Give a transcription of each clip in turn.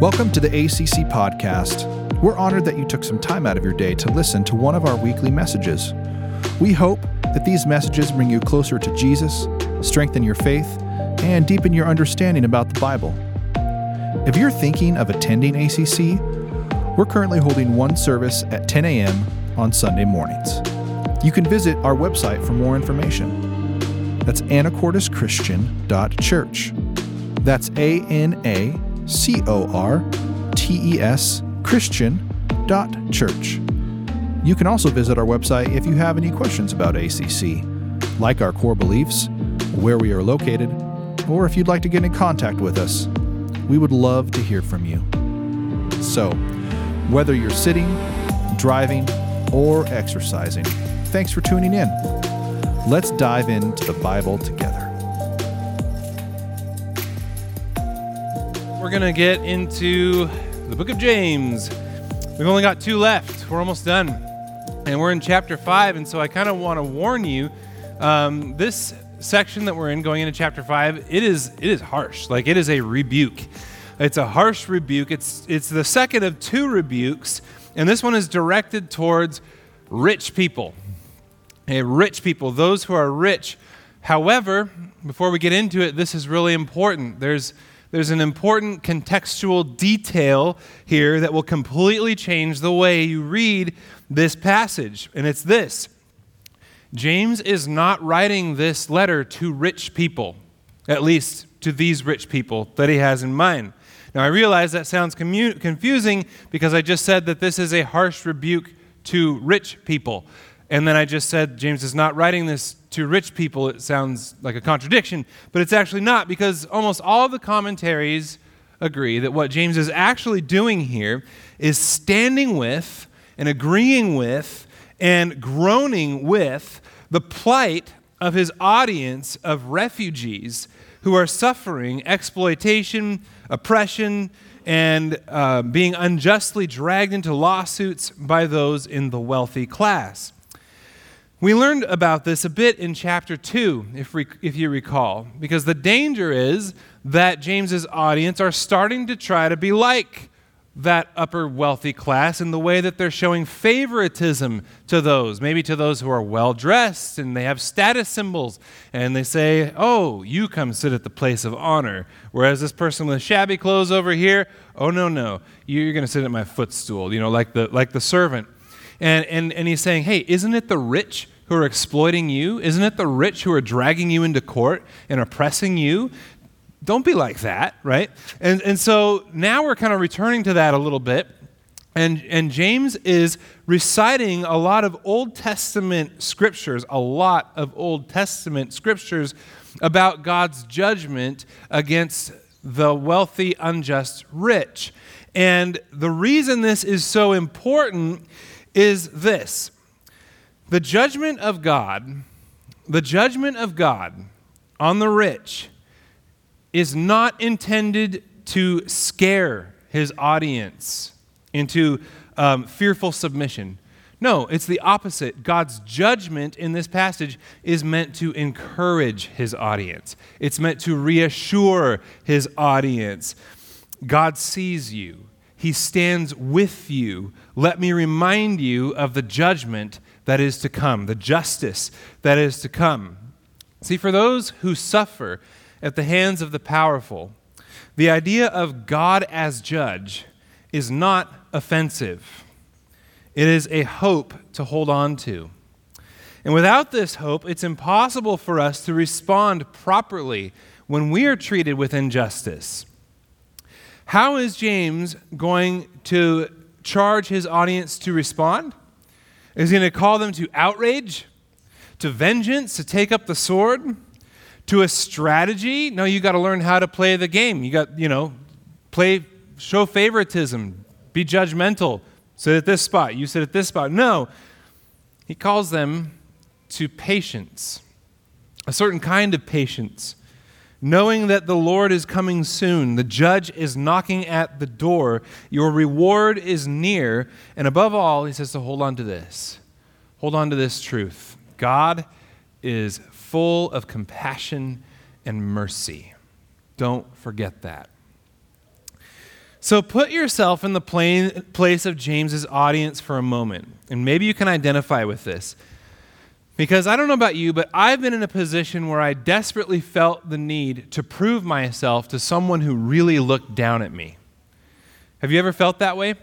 Welcome to the ACC podcast. We're honored that you took some time out of your day to listen to one of our weekly messages. We hope that these messages bring you closer to Jesus, strengthen your faith, and deepen your understanding about the Bible. If you're thinking of attending ACC, we're currently holding one service at 10 a.m. on Sunday mornings. You can visit our website for more information. That's anacorteschristian.church. That's A N A C O R T E S Christian.church. You can also visit our website if you have any questions about ACC, like our core beliefs, where we are located, or if you'd like to get in contact with us. We would love to hear from you. So, whether you're sitting, driving, or exercising, thanks for tuning in. Let's dive into the Bible together. We're going to get into the book of James. We've only got two left. We're almost done. And we're in chapter 5. And so I kind of want to warn you um, this section that we're in, going into chapter 5, it is, it is harsh. Like, it is a rebuke. It's a harsh rebuke. It's, it's the second of two rebukes. And this one is directed towards rich people. Hey, rich people, those who are rich. However, before we get into it, this is really important. There's there's an important contextual detail here that will completely change the way you read this passage. And it's this James is not writing this letter to rich people, at least to these rich people that he has in mind. Now, I realize that sounds commu- confusing because I just said that this is a harsh rebuke to rich people. And then I just said James is not writing this to rich people. It sounds like a contradiction, but it's actually not because almost all the commentaries agree that what James is actually doing here is standing with and agreeing with and groaning with the plight of his audience of refugees who are suffering exploitation, oppression, and uh, being unjustly dragged into lawsuits by those in the wealthy class. We learned about this a bit in chapter 2, if, if you recall, because the danger is that James's audience are starting to try to be like that upper wealthy class in the way that they're showing favoritism to those, maybe to those who are well dressed and they have status symbols, and they say, Oh, you come sit at the place of honor. Whereas this person with shabby clothes over here, oh, no, no, you're going to sit at my footstool, you know, like the, like the servant. And, and, and he's saying, hey, isn't it the rich who are exploiting you? Isn't it the rich who are dragging you into court and oppressing you? Don't be like that, right? And, and so now we're kind of returning to that a little bit. And, and James is reciting a lot of Old Testament scriptures, a lot of Old Testament scriptures about God's judgment against the wealthy, unjust rich. And the reason this is so important is this the judgment of God, the judgment of God on the rich is not intended to scare his audience into um, fearful submission. No, it's the opposite. God's judgment in this passage is meant to encourage his audience, it's meant to reassure his audience. God sees you, he stands with you. Let me remind you of the judgment that is to come, the justice that is to come. See, for those who suffer at the hands of the powerful, the idea of God as judge is not offensive. It is a hope to hold on to. And without this hope, it's impossible for us to respond properly when we are treated with injustice. How is James going to charge his audience to respond? Is he going to call them to outrage, to vengeance, to take up the sword, to a strategy? No, you got to learn how to play the game. You got, you know, play, show favoritism, be judgmental, sit at this spot, you sit at this spot. No, he calls them to patience, a certain kind of patience knowing that the Lord is coming soon. The judge is knocking at the door. Your reward is near. And above all, he says to hold on to this. Hold on to this truth. God is full of compassion and mercy. Don't forget that. So put yourself in the plain place of James's audience for a moment, and maybe you can identify with this. Because I don't know about you, but I've been in a position where I desperately felt the need to prove myself to someone who really looked down at me. Have you ever felt that way?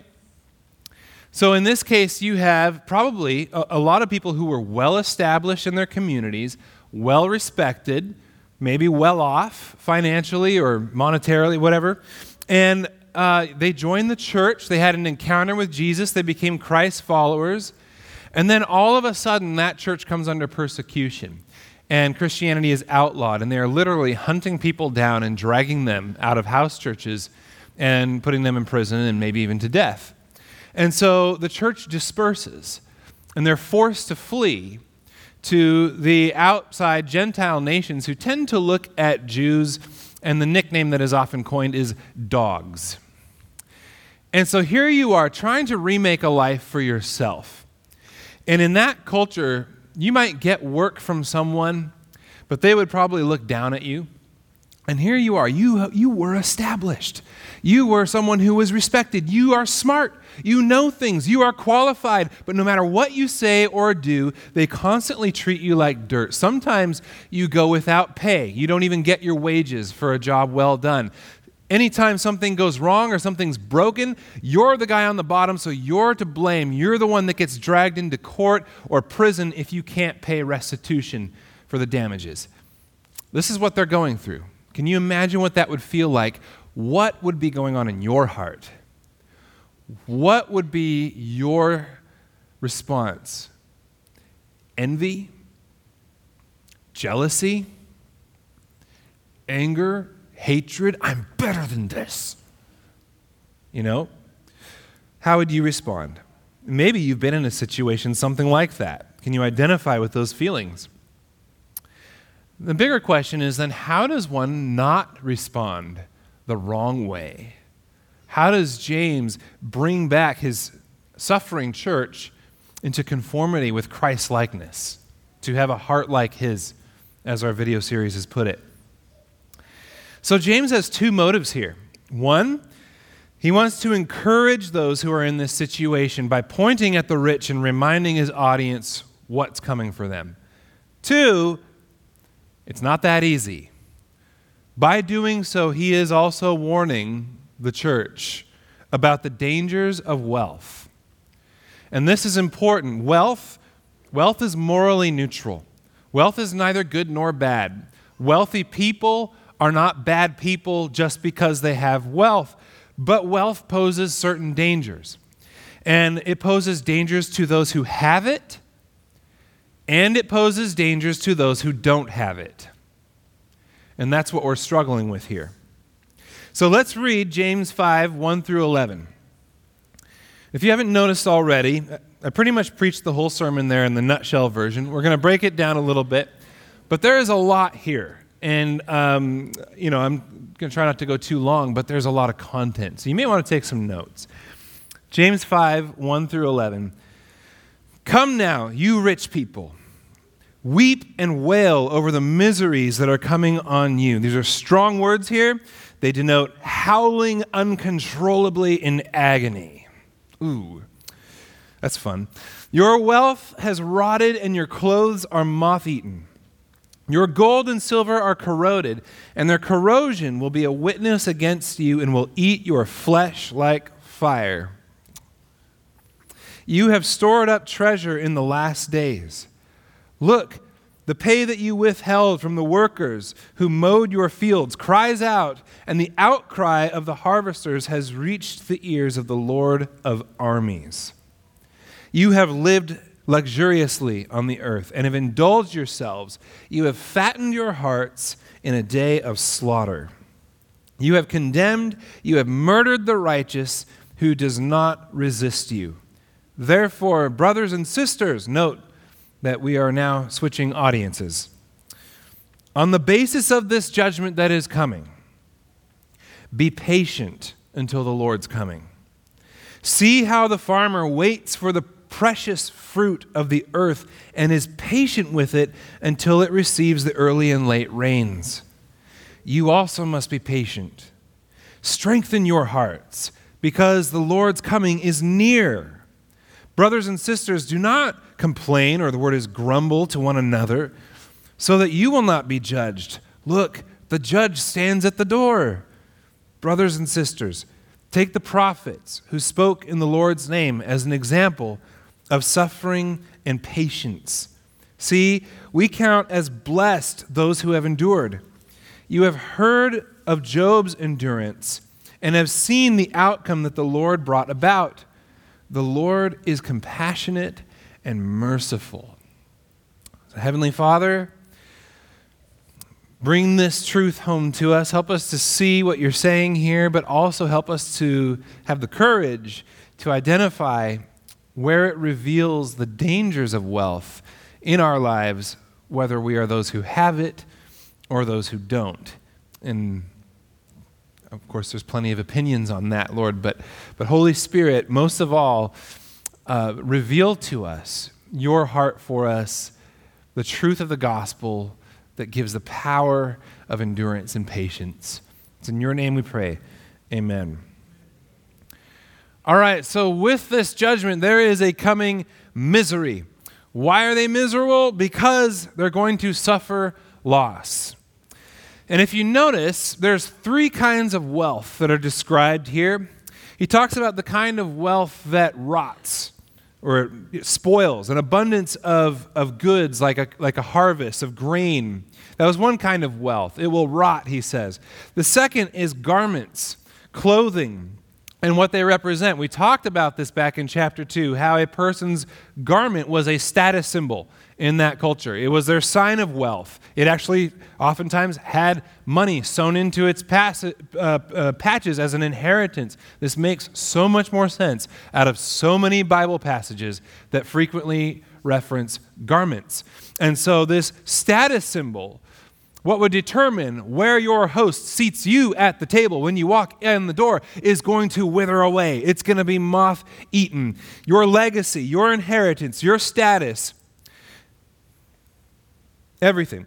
So, in this case, you have probably a, a lot of people who were well established in their communities, well respected, maybe well off financially or monetarily, whatever. And uh, they joined the church. They had an encounter with Jesus. They became Christ followers. And then all of a sudden, that church comes under persecution. And Christianity is outlawed. And they are literally hunting people down and dragging them out of house churches and putting them in prison and maybe even to death. And so the church disperses. And they're forced to flee to the outside Gentile nations who tend to look at Jews, and the nickname that is often coined is dogs. And so here you are trying to remake a life for yourself. And in that culture, you might get work from someone, but they would probably look down at you. And here you are. You, you were established. You were someone who was respected. You are smart. You know things. You are qualified. But no matter what you say or do, they constantly treat you like dirt. Sometimes you go without pay. You don't even get your wages for a job well done. Anytime something goes wrong or something's broken, you're the guy on the bottom, so you're to blame. You're the one that gets dragged into court or prison if you can't pay restitution for the damages. This is what they're going through. Can you imagine what that would feel like? What would be going on in your heart? What would be your response? Envy? Jealousy? Anger? Hatred. I'm better than this. You know? How would you respond? Maybe you've been in a situation something like that. Can you identify with those feelings? The bigger question is then how does one not respond the wrong way? How does James bring back his suffering church into conformity with Christ likeness? To have a heart like his, as our video series has put it. So James has two motives here. One, he wants to encourage those who are in this situation by pointing at the rich and reminding his audience what's coming for them. Two, it's not that easy. By doing so, he is also warning the church about the dangers of wealth. And this is important. Wealth, wealth is morally neutral. Wealth is neither good nor bad. Wealthy people are not bad people just because they have wealth, but wealth poses certain dangers. And it poses dangers to those who have it, and it poses dangers to those who don't have it. And that's what we're struggling with here. So let's read James 5 1 through 11. If you haven't noticed already, I pretty much preached the whole sermon there in the nutshell version. We're going to break it down a little bit, but there is a lot here. And, um, you know, I'm going to try not to go too long, but there's a lot of content. So you may want to take some notes. James 5, 1 through 11. Come now, you rich people. Weep and wail over the miseries that are coming on you. These are strong words here. They denote howling uncontrollably in agony. Ooh, that's fun. Your wealth has rotted and your clothes are moth eaten. Your gold and silver are corroded, and their corrosion will be a witness against you and will eat your flesh like fire. You have stored up treasure in the last days. Look, the pay that you withheld from the workers who mowed your fields cries out, and the outcry of the harvesters has reached the ears of the Lord of armies. You have lived luxuriously on the earth and have indulged yourselves. You have fattened your hearts in a day of slaughter. You have condemned, you have murdered the righteous who does not resist you. Therefore, brothers and sisters, note that we are now switching audiences. On the basis of this judgment that is coming, be patient until the Lord's coming. See how the farmer waits for the precious fruit of the earth and is patient with it until it receives the early and late rains. You also must be patient. strengthen your hearts, because the Lord's coming is near. Brothers and sisters, do not complain, or the word is grumble to one another, so that you will not be judged. Look, the judge stands at the door. Brothers and sisters, take the prophets who spoke in the Lord's name as an example of suffering and patience. See, we count as blessed those who have endured. You have heard of Job's endurance and have seen the outcome that the Lord brought about. The Lord is compassionate and merciful. So, Heavenly Father, bring this truth home to us. Help us to see what you're saying here, but also help us to have the courage to identify where it reveals the dangers of wealth in our lives, whether we are those who have it or those who don't. And of course, there's plenty of opinions on that, Lord, but, but Holy Spirit, most of all, uh, reveal to us your heart for us, the truth of the gospel that gives the power of endurance and patience. It's in your name we pray. Amen. All right, so with this judgment, there is a coming misery. Why are they miserable? Because they're going to suffer loss. And if you notice, there's three kinds of wealth that are described here. He talks about the kind of wealth that rots or spoils, an abundance of, of goods like a, like a harvest of grain. That was one kind of wealth. It will rot, he says. The second is garments, clothing, and what they represent. We talked about this back in chapter 2, how a person's garment was a status symbol in that culture. It was their sign of wealth. It actually oftentimes had money sewn into its pass, uh, uh, patches as an inheritance. This makes so much more sense out of so many Bible passages that frequently reference garments. And so, this status symbol what would determine where your host seats you at the table when you walk in the door is going to wither away. It's going to be moth eaten. Your legacy, your inheritance, your status, everything.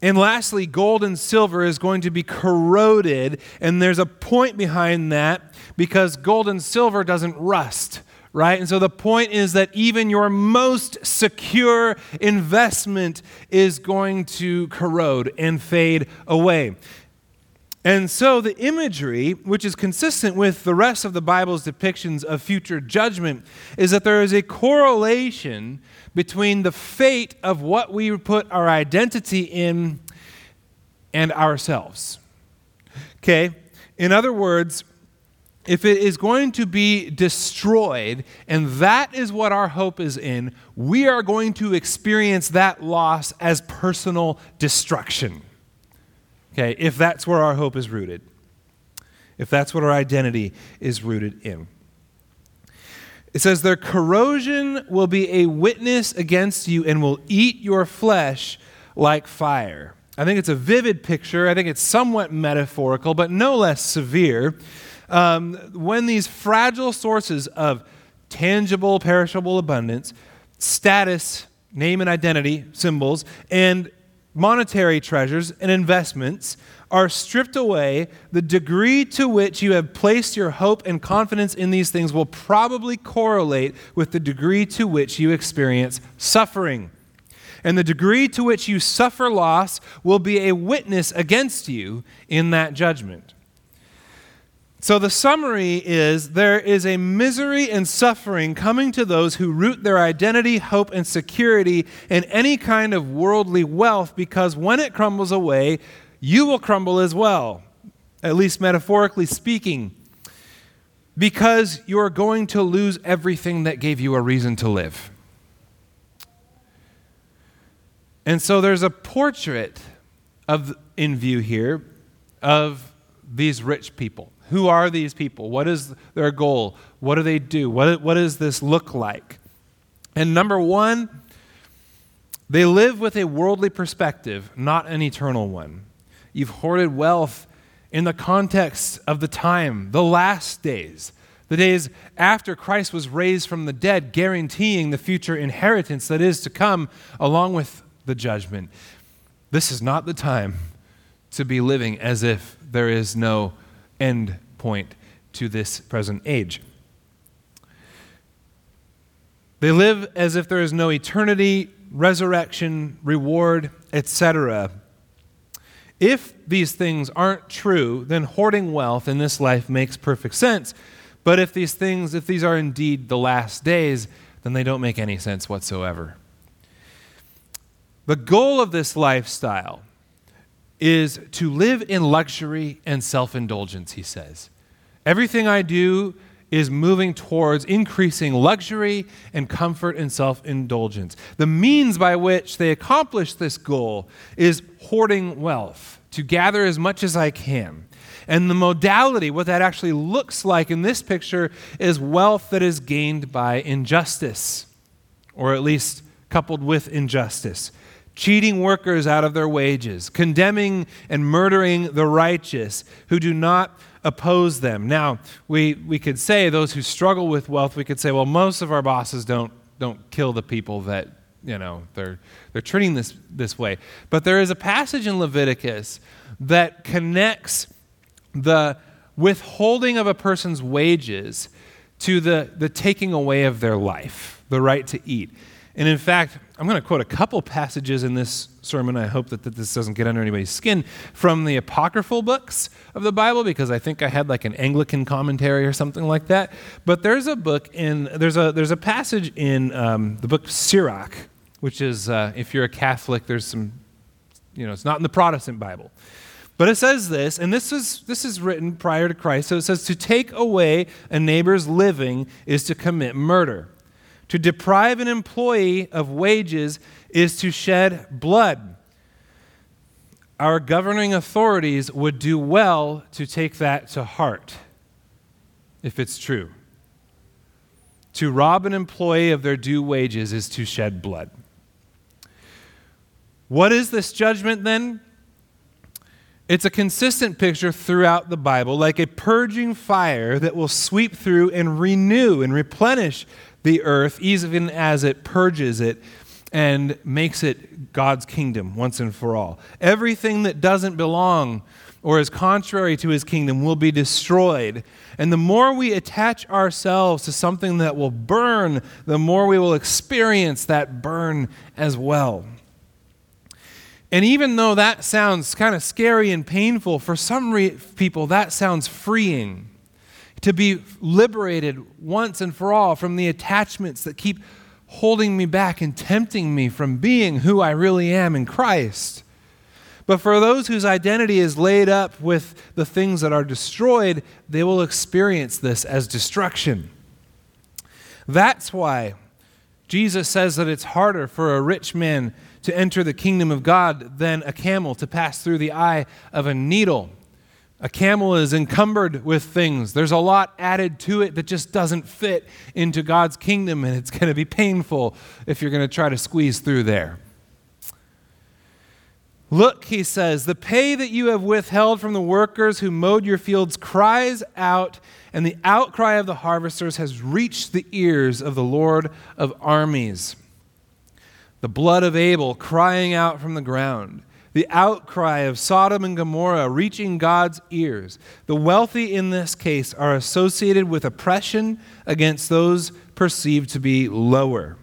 And lastly, gold and silver is going to be corroded, and there's a point behind that because gold and silver doesn't rust right? And so the point is that even your most secure investment is going to corrode and fade away. And so the imagery, which is consistent with the rest of the Bible's depictions of future judgment, is that there is a correlation between the fate of what we put our identity in and ourselves. Okay? In other words, if it is going to be destroyed, and that is what our hope is in, we are going to experience that loss as personal destruction. Okay, if that's where our hope is rooted, if that's what our identity is rooted in. It says, Their corrosion will be a witness against you and will eat your flesh like fire. I think it's a vivid picture. I think it's somewhat metaphorical, but no less severe um, when these fragile sources of tangible, perishable abundance, status, name and identity symbols, and monetary treasures and investments are stripped away, the degree to which you have placed your hope and confidence in these things will probably correlate with the degree to which you experience suffering. And the degree to which you suffer loss will be a witness against you in that judgment. So the summary is there is a misery and suffering coming to those who root their identity, hope, and security in any kind of worldly wealth because when it crumbles away, you will crumble as well, at least metaphorically speaking, because you're going to lose everything that gave you a reason to live. And so there's a portrait of in view here of these rich people. Who are these people? What is their goal? What do they do? What, what does this look like? And number one, they live with a worldly perspective, not an eternal one. You've hoarded wealth in the context of the time, the last days, the days after Christ was raised from the dead, guaranteeing the future inheritance that is to come along with the judgment. This is not the time to be living as if there is no end point to this present age. They live as if there is no eternity, resurrection, reward, etc. If these things aren't true, then hoarding wealth in this life makes perfect sense. But if these things, if these are indeed the last days, then they don't make any sense whatsoever. The goal of this lifestyle is to live in luxury and self indulgence, he says. Everything I do is moving towards increasing luxury and comfort and self indulgence. The means by which they accomplish this goal is hoarding wealth, to gather as much as I can. And the modality, what that actually looks like in this picture, is wealth that is gained by injustice, or at least coupled with injustice cheating workers out of their wages, condemning and murdering the righteous who do not oppose them. Now, we, we could say, those who struggle with wealth, we could say, well, most of our bosses don't, don't kill the people that, you know, they're, they're treating this, this way. But there is a passage in Leviticus that connects the withholding of a person's wages to the, the taking away of their life, the right to eat. And in fact, I'm going to quote a couple passages in this sermon. I hope that, that this doesn't get under anybody's skin from the apocryphal books of the Bible because I think I had like an Anglican commentary or something like that. But there's a book in, there's a, there's a passage in um, the book Sirach, which is, uh, if you're a Catholic, there's some, you know, it's not in the Protestant Bible. But it says this, and this is, this is written prior to Christ. So it says, To take away a neighbor's living is to commit murder. To deprive an employee of wages is to shed blood. Our governing authorities would do well to take that to heart if it's true. To rob an employee of their due wages is to shed blood. What is this judgment then? It's a consistent picture throughout the Bible, like a purging fire that will sweep through and renew and replenish the earth, even as it purges it and makes it God's kingdom once and for all. Everything that doesn't belong or is contrary to his kingdom will be destroyed. And the more we attach ourselves to something that will burn, the more we will experience that burn as well. And even though that sounds kind of scary and painful, for some re- people that sounds freeing to be liberated once and for all from the attachments that keep holding me back and tempting me from being who I really am in Christ. But for those whose identity is laid up with the things that are destroyed, they will experience this as destruction. That's why Jesus says that it's harder for a rich man to enter the kingdom of God than a camel to pass through the eye of a needle. A camel is encumbered with things. There's a lot added to it that just doesn't fit into God's kingdom, and it's going to be painful if you're going to try to squeeze through there. Look, he says, the pay that you have withheld from the workers who mowed your fields cries out, and the outcry of the harvesters has reached the ears of the Lord of armies. The blood of Abel crying out from the ground the outcry of Sodom and Gomorrah reaching God's ears. The wealthy in this case are associated with oppression against those perceived to be lower.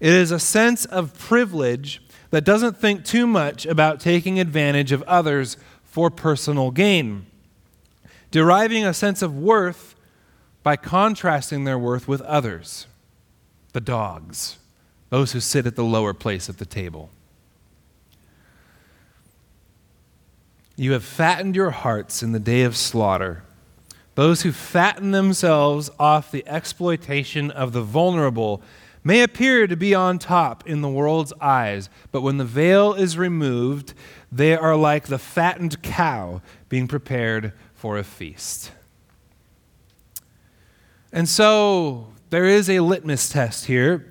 It is a sense of privilege that doesn't think too much about taking advantage of others for personal gain, deriving a sense of worth by contrasting their worth with others, the dogs, those who sit at the lower place at the table. You have fattened your hearts in the day of slaughter. Those who fatten themselves off the exploitation of the vulnerable may appear to be on top in the world's eyes, but when the veil is removed, they are like the fattened cow being prepared for a feast. And so there is a litmus test here.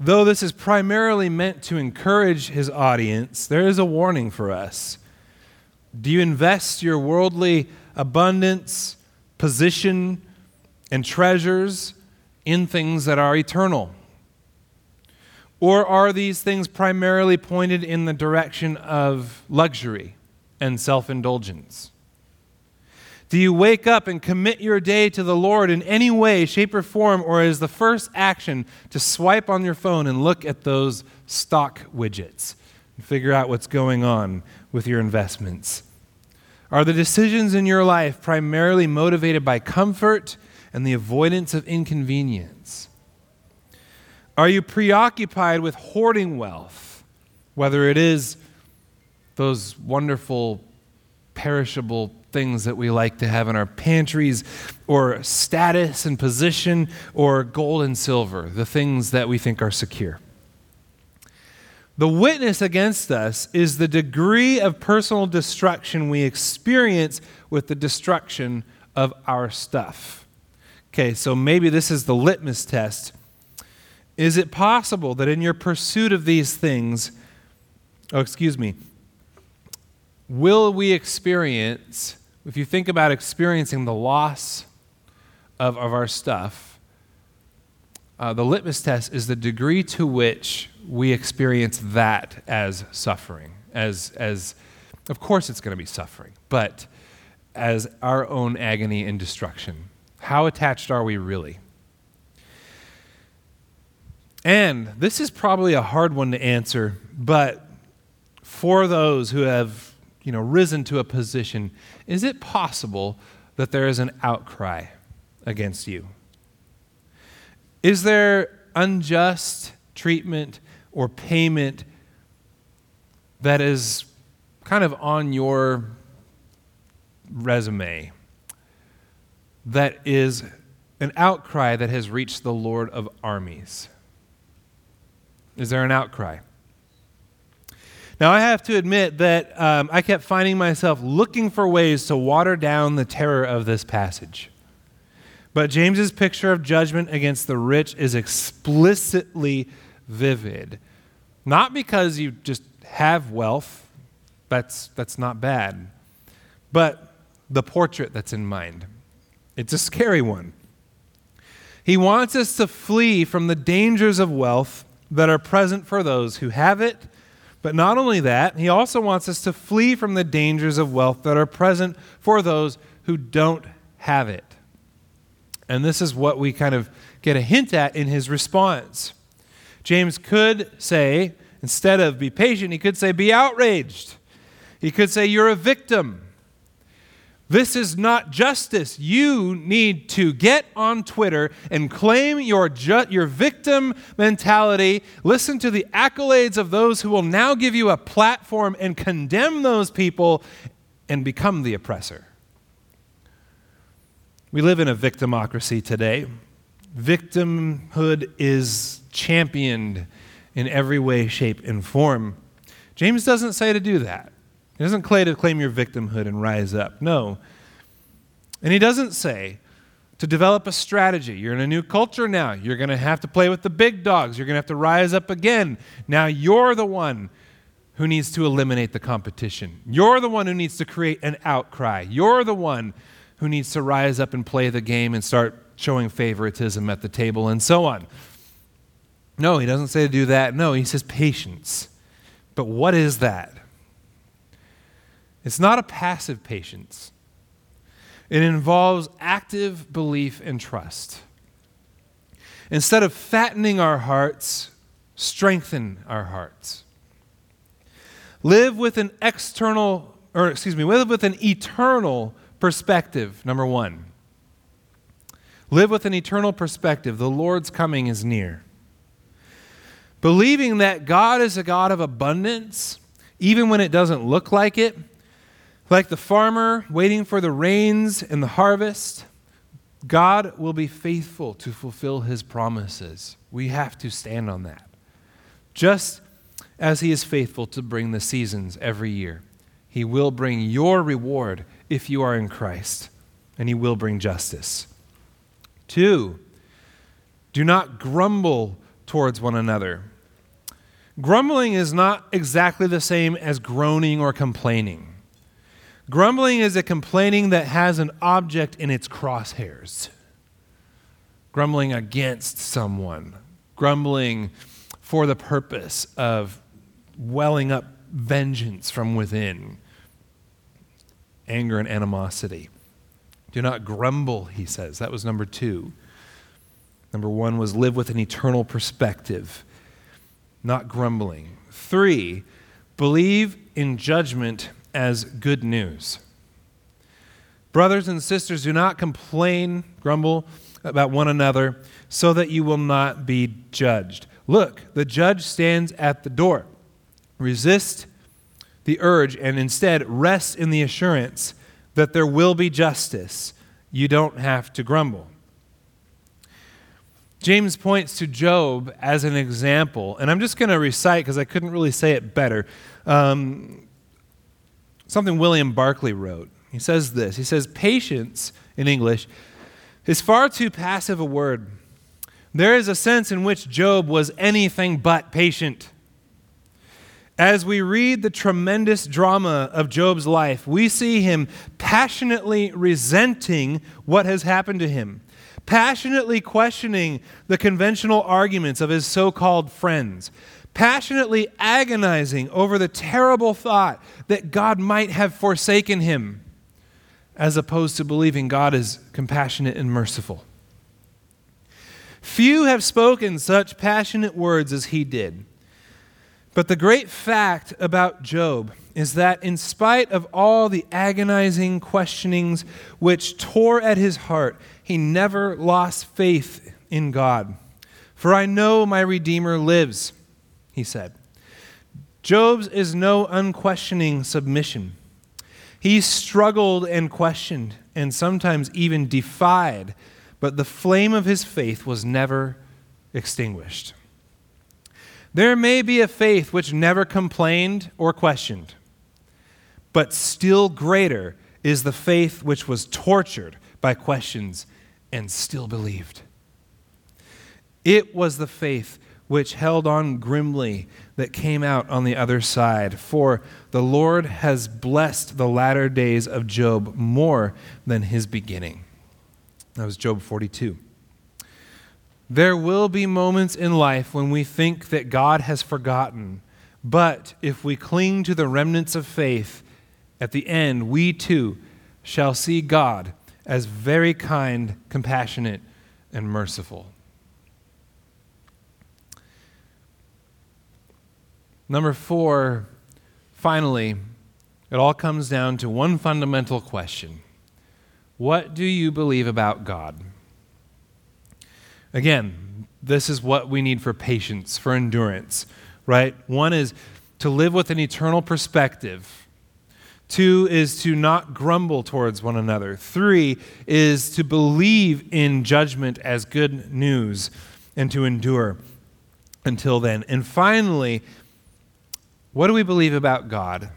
Though this is primarily meant to encourage his audience, there is a warning for us. Do you invest your worldly abundance, position, and treasures in things that are eternal? Or are these things primarily pointed in the direction of luxury and self indulgence? Do you wake up and commit your day to the Lord in any way, shape, or form, or is the first action to swipe on your phone and look at those stock widgets and figure out what's going on with your investments? Are the decisions in your life primarily motivated by comfort and the avoidance of inconvenience? Are you preoccupied with hoarding wealth, whether it is those wonderful perishable things that we like to have in our pantries, or status and position, or gold and silver, the things that we think are secure? The witness against us is the degree of personal destruction we experience with the destruction of our stuff. Okay, so maybe this is the litmus test. Is it possible that in your pursuit of these things, oh, excuse me, will we experience, if you think about experiencing the loss of, of our stuff, uh, the litmus test is the degree to which we experience that as suffering, as, as of course it's going to be suffering, but as our own agony and destruction. How attached are we really? And this is probably a hard one to answer, but for those who have you know, risen to a position, is it possible that there is an outcry against you? Is there unjust treatment or payment that is kind of on your resume that is an outcry that has reached the Lord of armies? Is there an outcry? Now, I have to admit that um, I kept finding myself looking for ways to water down the terror of this passage. But James's picture of judgment against the rich is explicitly vivid. Not because you just have wealth, that's, that's not bad, but the portrait that's in mind. It's a scary one. He wants us to flee from the dangers of wealth that are present for those who have it. But not only that, he also wants us to flee from the dangers of wealth that are present for those who don't have it. And this is what we kind of get a hint at in his response. James could say, instead of be patient, he could say, be outraged. He could say, you're a victim. This is not justice. You need to get on Twitter and claim your, ju- your victim mentality. Listen to the accolades of those who will now give you a platform and condemn those people and become the oppressor. We live in a victimocracy today. Victimhood is championed in every way, shape, and form. James doesn't say to do that. He doesn't claim to claim your victimhood and rise up. No. And he doesn't say to develop a strategy. You're in a new culture now. You're going to have to play with the big dogs. You're going to have to rise up again. Now you're the one who needs to eliminate the competition. You're the one who needs to create an outcry. You're the one who needs to rise up and play the game and start showing favoritism at the table and so on. No, he doesn't say to do that. No, he says patience. But what is that? It's not a passive patience, it involves active belief and trust. Instead of fattening our hearts, strengthen our hearts. Live with an external, or excuse me, live with an eternal perspective, number one. Live with an eternal perspective. The Lord's coming is near. Believing that God is a God of abundance, even when it doesn't look like it, like the farmer waiting for the rains and the harvest, God will be faithful to fulfill his promises. We have to stand on that. Just as he is faithful to bring the seasons every year, he will bring your reward if you are in Christ, and He will bring justice. Two, do not grumble towards one another. Grumbling is not exactly the same as groaning or complaining. Grumbling is a complaining that has an object in its crosshairs. Grumbling against someone, grumbling for the purpose of welling up vengeance from within anger and animosity. Do not grumble, he says. That was number two. Number one was live with an eternal perspective, not grumbling. Three, believe in judgment as good news. Brothers and sisters, do not complain, grumble about one another, so that you will not be judged. Look, the judge stands at the door. Resist the urge and instead rest in the assurance that there will be justice. You don't have to grumble. James points to Job as an example, and I'm just going to recite because I couldn't really say it better. Um, something William Barclay wrote. He says this He says, Patience, in English, is far too passive a word. There is a sense in which Job was anything but patient. As we read the tremendous drama of Job's life, we see him passionately resenting what has happened to him, passionately questioning the conventional arguments of his so called friends, passionately agonizing over the terrible thought that God might have forsaken him, as opposed to believing God is compassionate and merciful. Few have spoken such passionate words as he did. But the great fact about Job is that, in spite of all the agonizing questionings which tore at his heart, he never lost faith in God. For I know my Redeemer lives, he said. Job's is no unquestioning submission. He struggled and questioned and sometimes even defied, but the flame of his faith was never extinguished. There may be a faith which never complained or questioned, but still greater is the faith which was tortured by questions and still believed. It was the faith which held on grimly that came out on the other side. For the Lord has blessed the latter days of Job more than his beginning. That was Job 42. There will be moments in life when we think that God has forgotten, but if we cling to the remnants of faith, at the end, we too shall see God as very kind, compassionate, and merciful. Number four, finally, it all comes down to one fundamental question What do you believe about God? Again, this is what we need for patience, for endurance, right? One is to live with an eternal perspective. Two is to not grumble towards one another. Three is to believe in judgment as good news and to endure until then. And finally, what do we believe about God?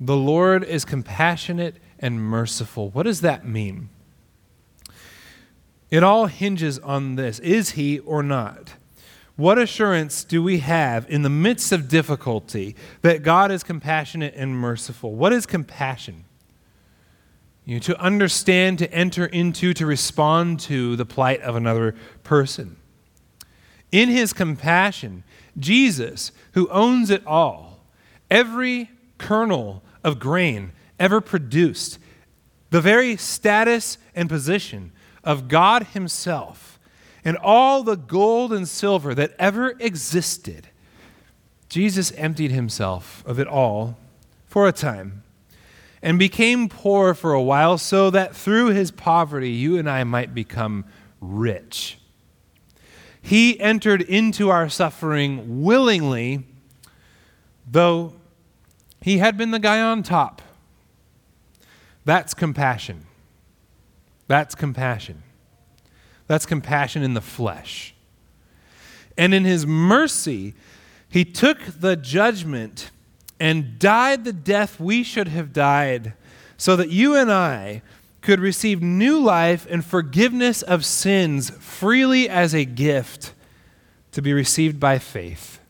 The Lord is compassionate and merciful. What does that mean? It all hinges on this is he or not? What assurance do we have in the midst of difficulty that God is compassionate and merciful? What is compassion? You know, to understand, to enter into, to respond to the plight of another person. In his compassion, Jesus, who owns it all, every kernel of grain ever produced, the very status and position of God Himself and all the gold and silver that ever existed, Jesus emptied Himself of it all for a time and became poor for a while so that through His poverty you and I might become rich. He entered into our suffering willingly, though he had been the guy on top. That's compassion. That's compassion. That's compassion in the flesh. And in his mercy, he took the judgment and died the death we should have died so that you and I could receive new life and forgiveness of sins freely as a gift to be received by faith.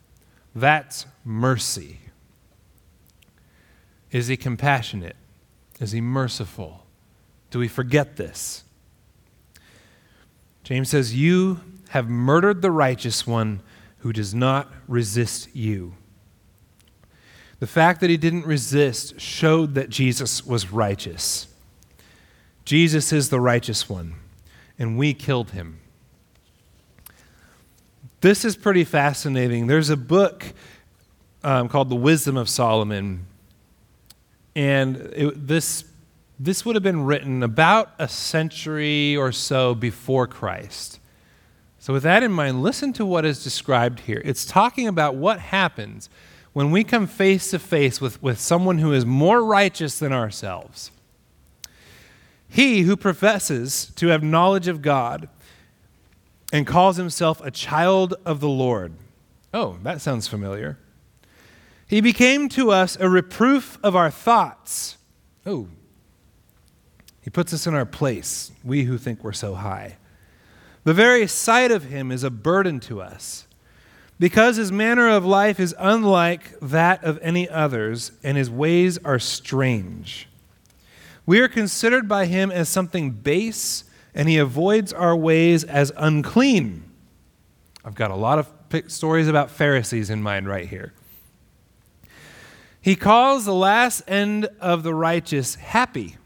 That's mercy. Is he compassionate? Is he merciful? Do we forget this? James says, You have murdered the righteous one who does not resist you. The fact that he didn't resist showed that Jesus was righteous. Jesus is the righteous one, and we killed him. This is pretty fascinating. There's a book um, called The Wisdom of Solomon, and it, this, this would have been written about a century or so before Christ. So, with that in mind, listen to what is described here. It's talking about what happens when we come face to face with, with someone who is more righteous than ourselves. He who professes to have knowledge of God and calls himself a child of the Lord. Oh, that sounds familiar. He became to us a reproof of our thoughts. Oh, he puts us in our place, we who think we're so high. The very sight of him is a burden to us, because his manner of life is unlike that of any others, and his ways are strange. We are considered by him as something base, and he avoids our ways as unclean. I've got a lot of stories about Pharisees in mind right here. He calls the last end of the righteous happy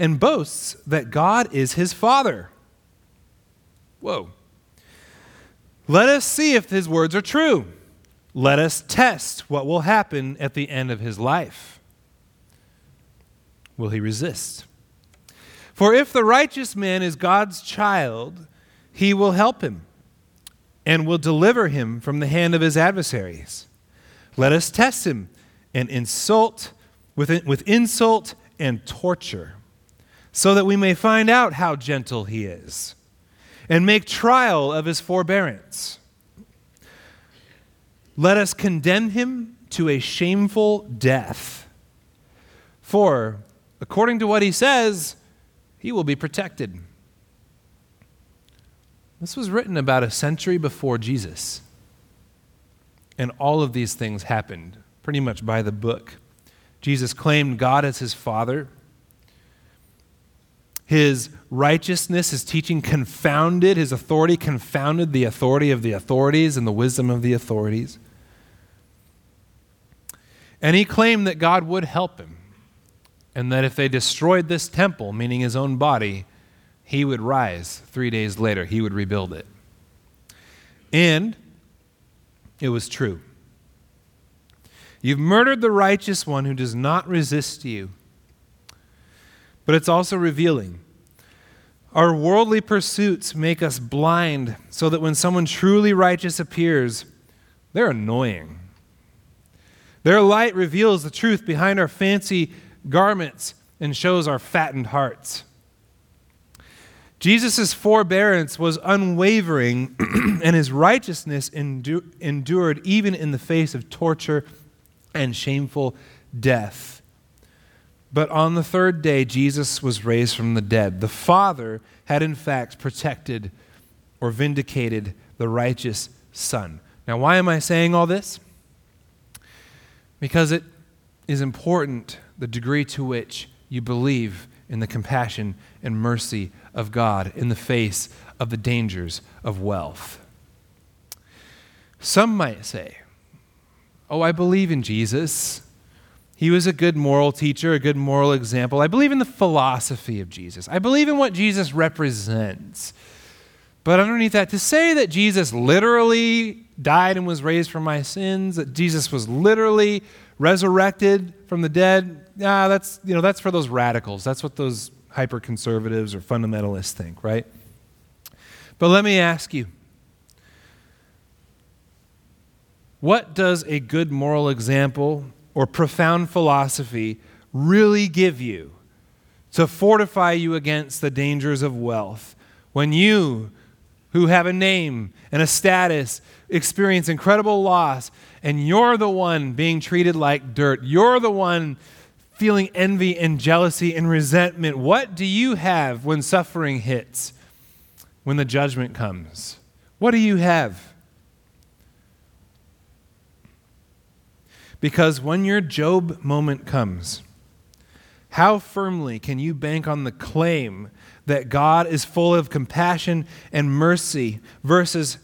and boasts that God is his Father. Whoa. Let us see if his words are true. Let us test what will happen at the end of his life. Will he resist? For if the righteous man is God's child, he will help him and will deliver him from the hand of his adversaries. Let us test him and insult with, with insult and torture, so that we may find out how gentle he is and make trial of his forbearance. Let us condemn him to a shameful death. For, according to what he says, he will be protected. This was written about a century before Jesus. And all of these things happened pretty much by the book. Jesus claimed God as his Father. His righteousness, his teaching confounded, his authority confounded the authority of the authorities and the wisdom of the authorities. And he claimed that God would help him, and that if they destroyed this temple, meaning his own body, he would rise three days later, he would rebuild it. And it was true. You've murdered the righteous one who does not resist you but it's also revealing. Our worldly pursuits make us blind so that when someone truly righteous appears, they're annoying. Their light reveals the truth behind our fancy garments and shows our fattened hearts. Jesus' forbearance was unwavering, and his righteousness endu- endured even in the face of torture and shameful death. But on the third day, Jesus was raised from the dead. The Father had, in fact, protected or vindicated the righteous Son. Now, why am I saying all this? Because it is important the degree to which you believe in the compassion and mercy of God in the face of the dangers of wealth. Some might say, Oh, I believe in Jesus. He was a good moral teacher, a good moral example. I believe in the philosophy of Jesus. I believe in what Jesus represents. But underneath that, to say that Jesus literally died and was raised from my sins, that Jesus was literally resurrected from the dead, nah, that's, you know, that's for those radicals. That's what those hyper conservatives or fundamentalists think, right? But let me ask you what does a good moral example or profound philosophy really give you to fortify you against the dangers of wealth when you, who have a name and a status, experience incredible loss, and you're the one being treated like dirt? You're the one feeling envy and jealousy and resentment. What do you have when suffering hits, when the judgment comes? What do you have? Because when your Job moment comes, how firmly can you bank on the claim that God is full of compassion and mercy versus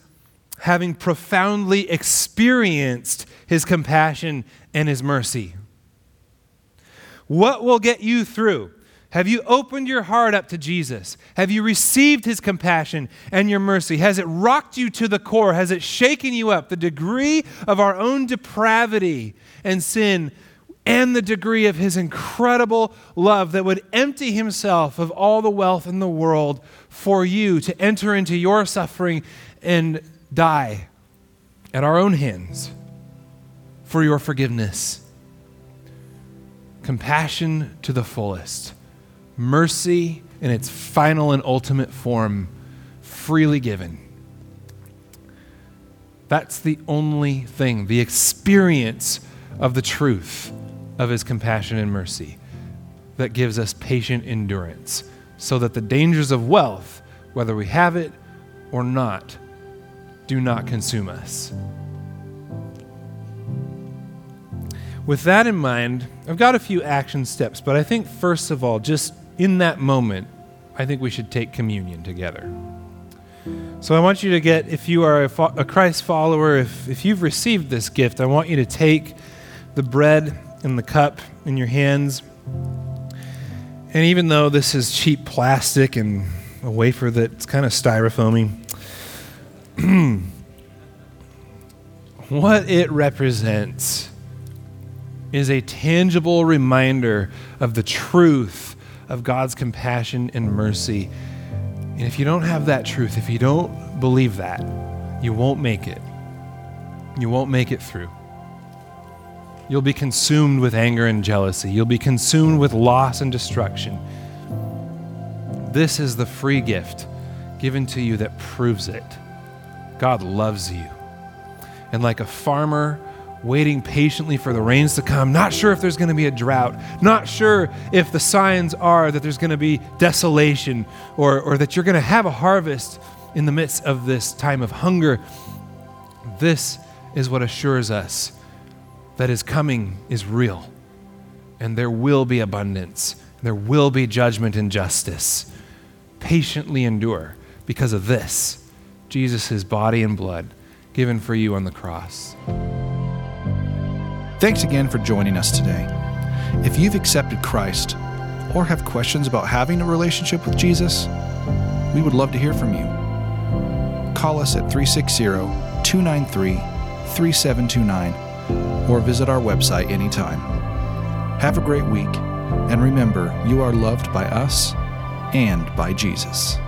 having profoundly experienced his compassion and his mercy? What will get you through Have you opened your heart up to Jesus? Have you received his compassion and your mercy? Has it rocked you to the core? Has it shaken you up? The degree of our own depravity and sin and the degree of his incredible love that would empty himself of all the wealth in the world for you to enter into your suffering and die at our own hands for your forgiveness. Compassion to the fullest, mercy in its final and ultimate form, freely given. That's the only thing, the experience of the truth of his compassion and mercy that gives us patient endurance, so that the dangers of wealth, whether we have it or not, do not consume us. With that in mind, I've got a few action steps, but I think first of all, just in that moment, I think we should take communion together. So I want you to get, if you are a, Christ follower, if, if you've received this gift, I want you to take the bread and the cup in your hands. And even though this is cheap plastic and a wafer that's kind of styrofoamy, what it represents is a tangible reminder of the truth of God's compassion and mercy. And if you don't have that truth, if you don't believe that, you won't make it. You won't make it through. You'll be consumed with anger and jealousy. You'll be consumed with loss and destruction. This is the free gift given to you that proves it. God loves you. And like a farmer waiting patiently for the rains to come, not sure if there's going to be a drought, not sure if the signs are that there's going to be desolation or, or that you're going to have a harvest in the midst of this time of hunger. This is what assures us that his coming is real and there will be abundance, there will be judgment and justice. Patiently endure because of this Jesus' body and blood given for you on the cross. Thanks again for joining us today. If you've accepted Christ or have questions about having a relationship with Jesus, we would love to hear from you. Call us at 360 293 3729 or visit our website anytime. Have a great week, and remember, you are loved by us and by Jesus.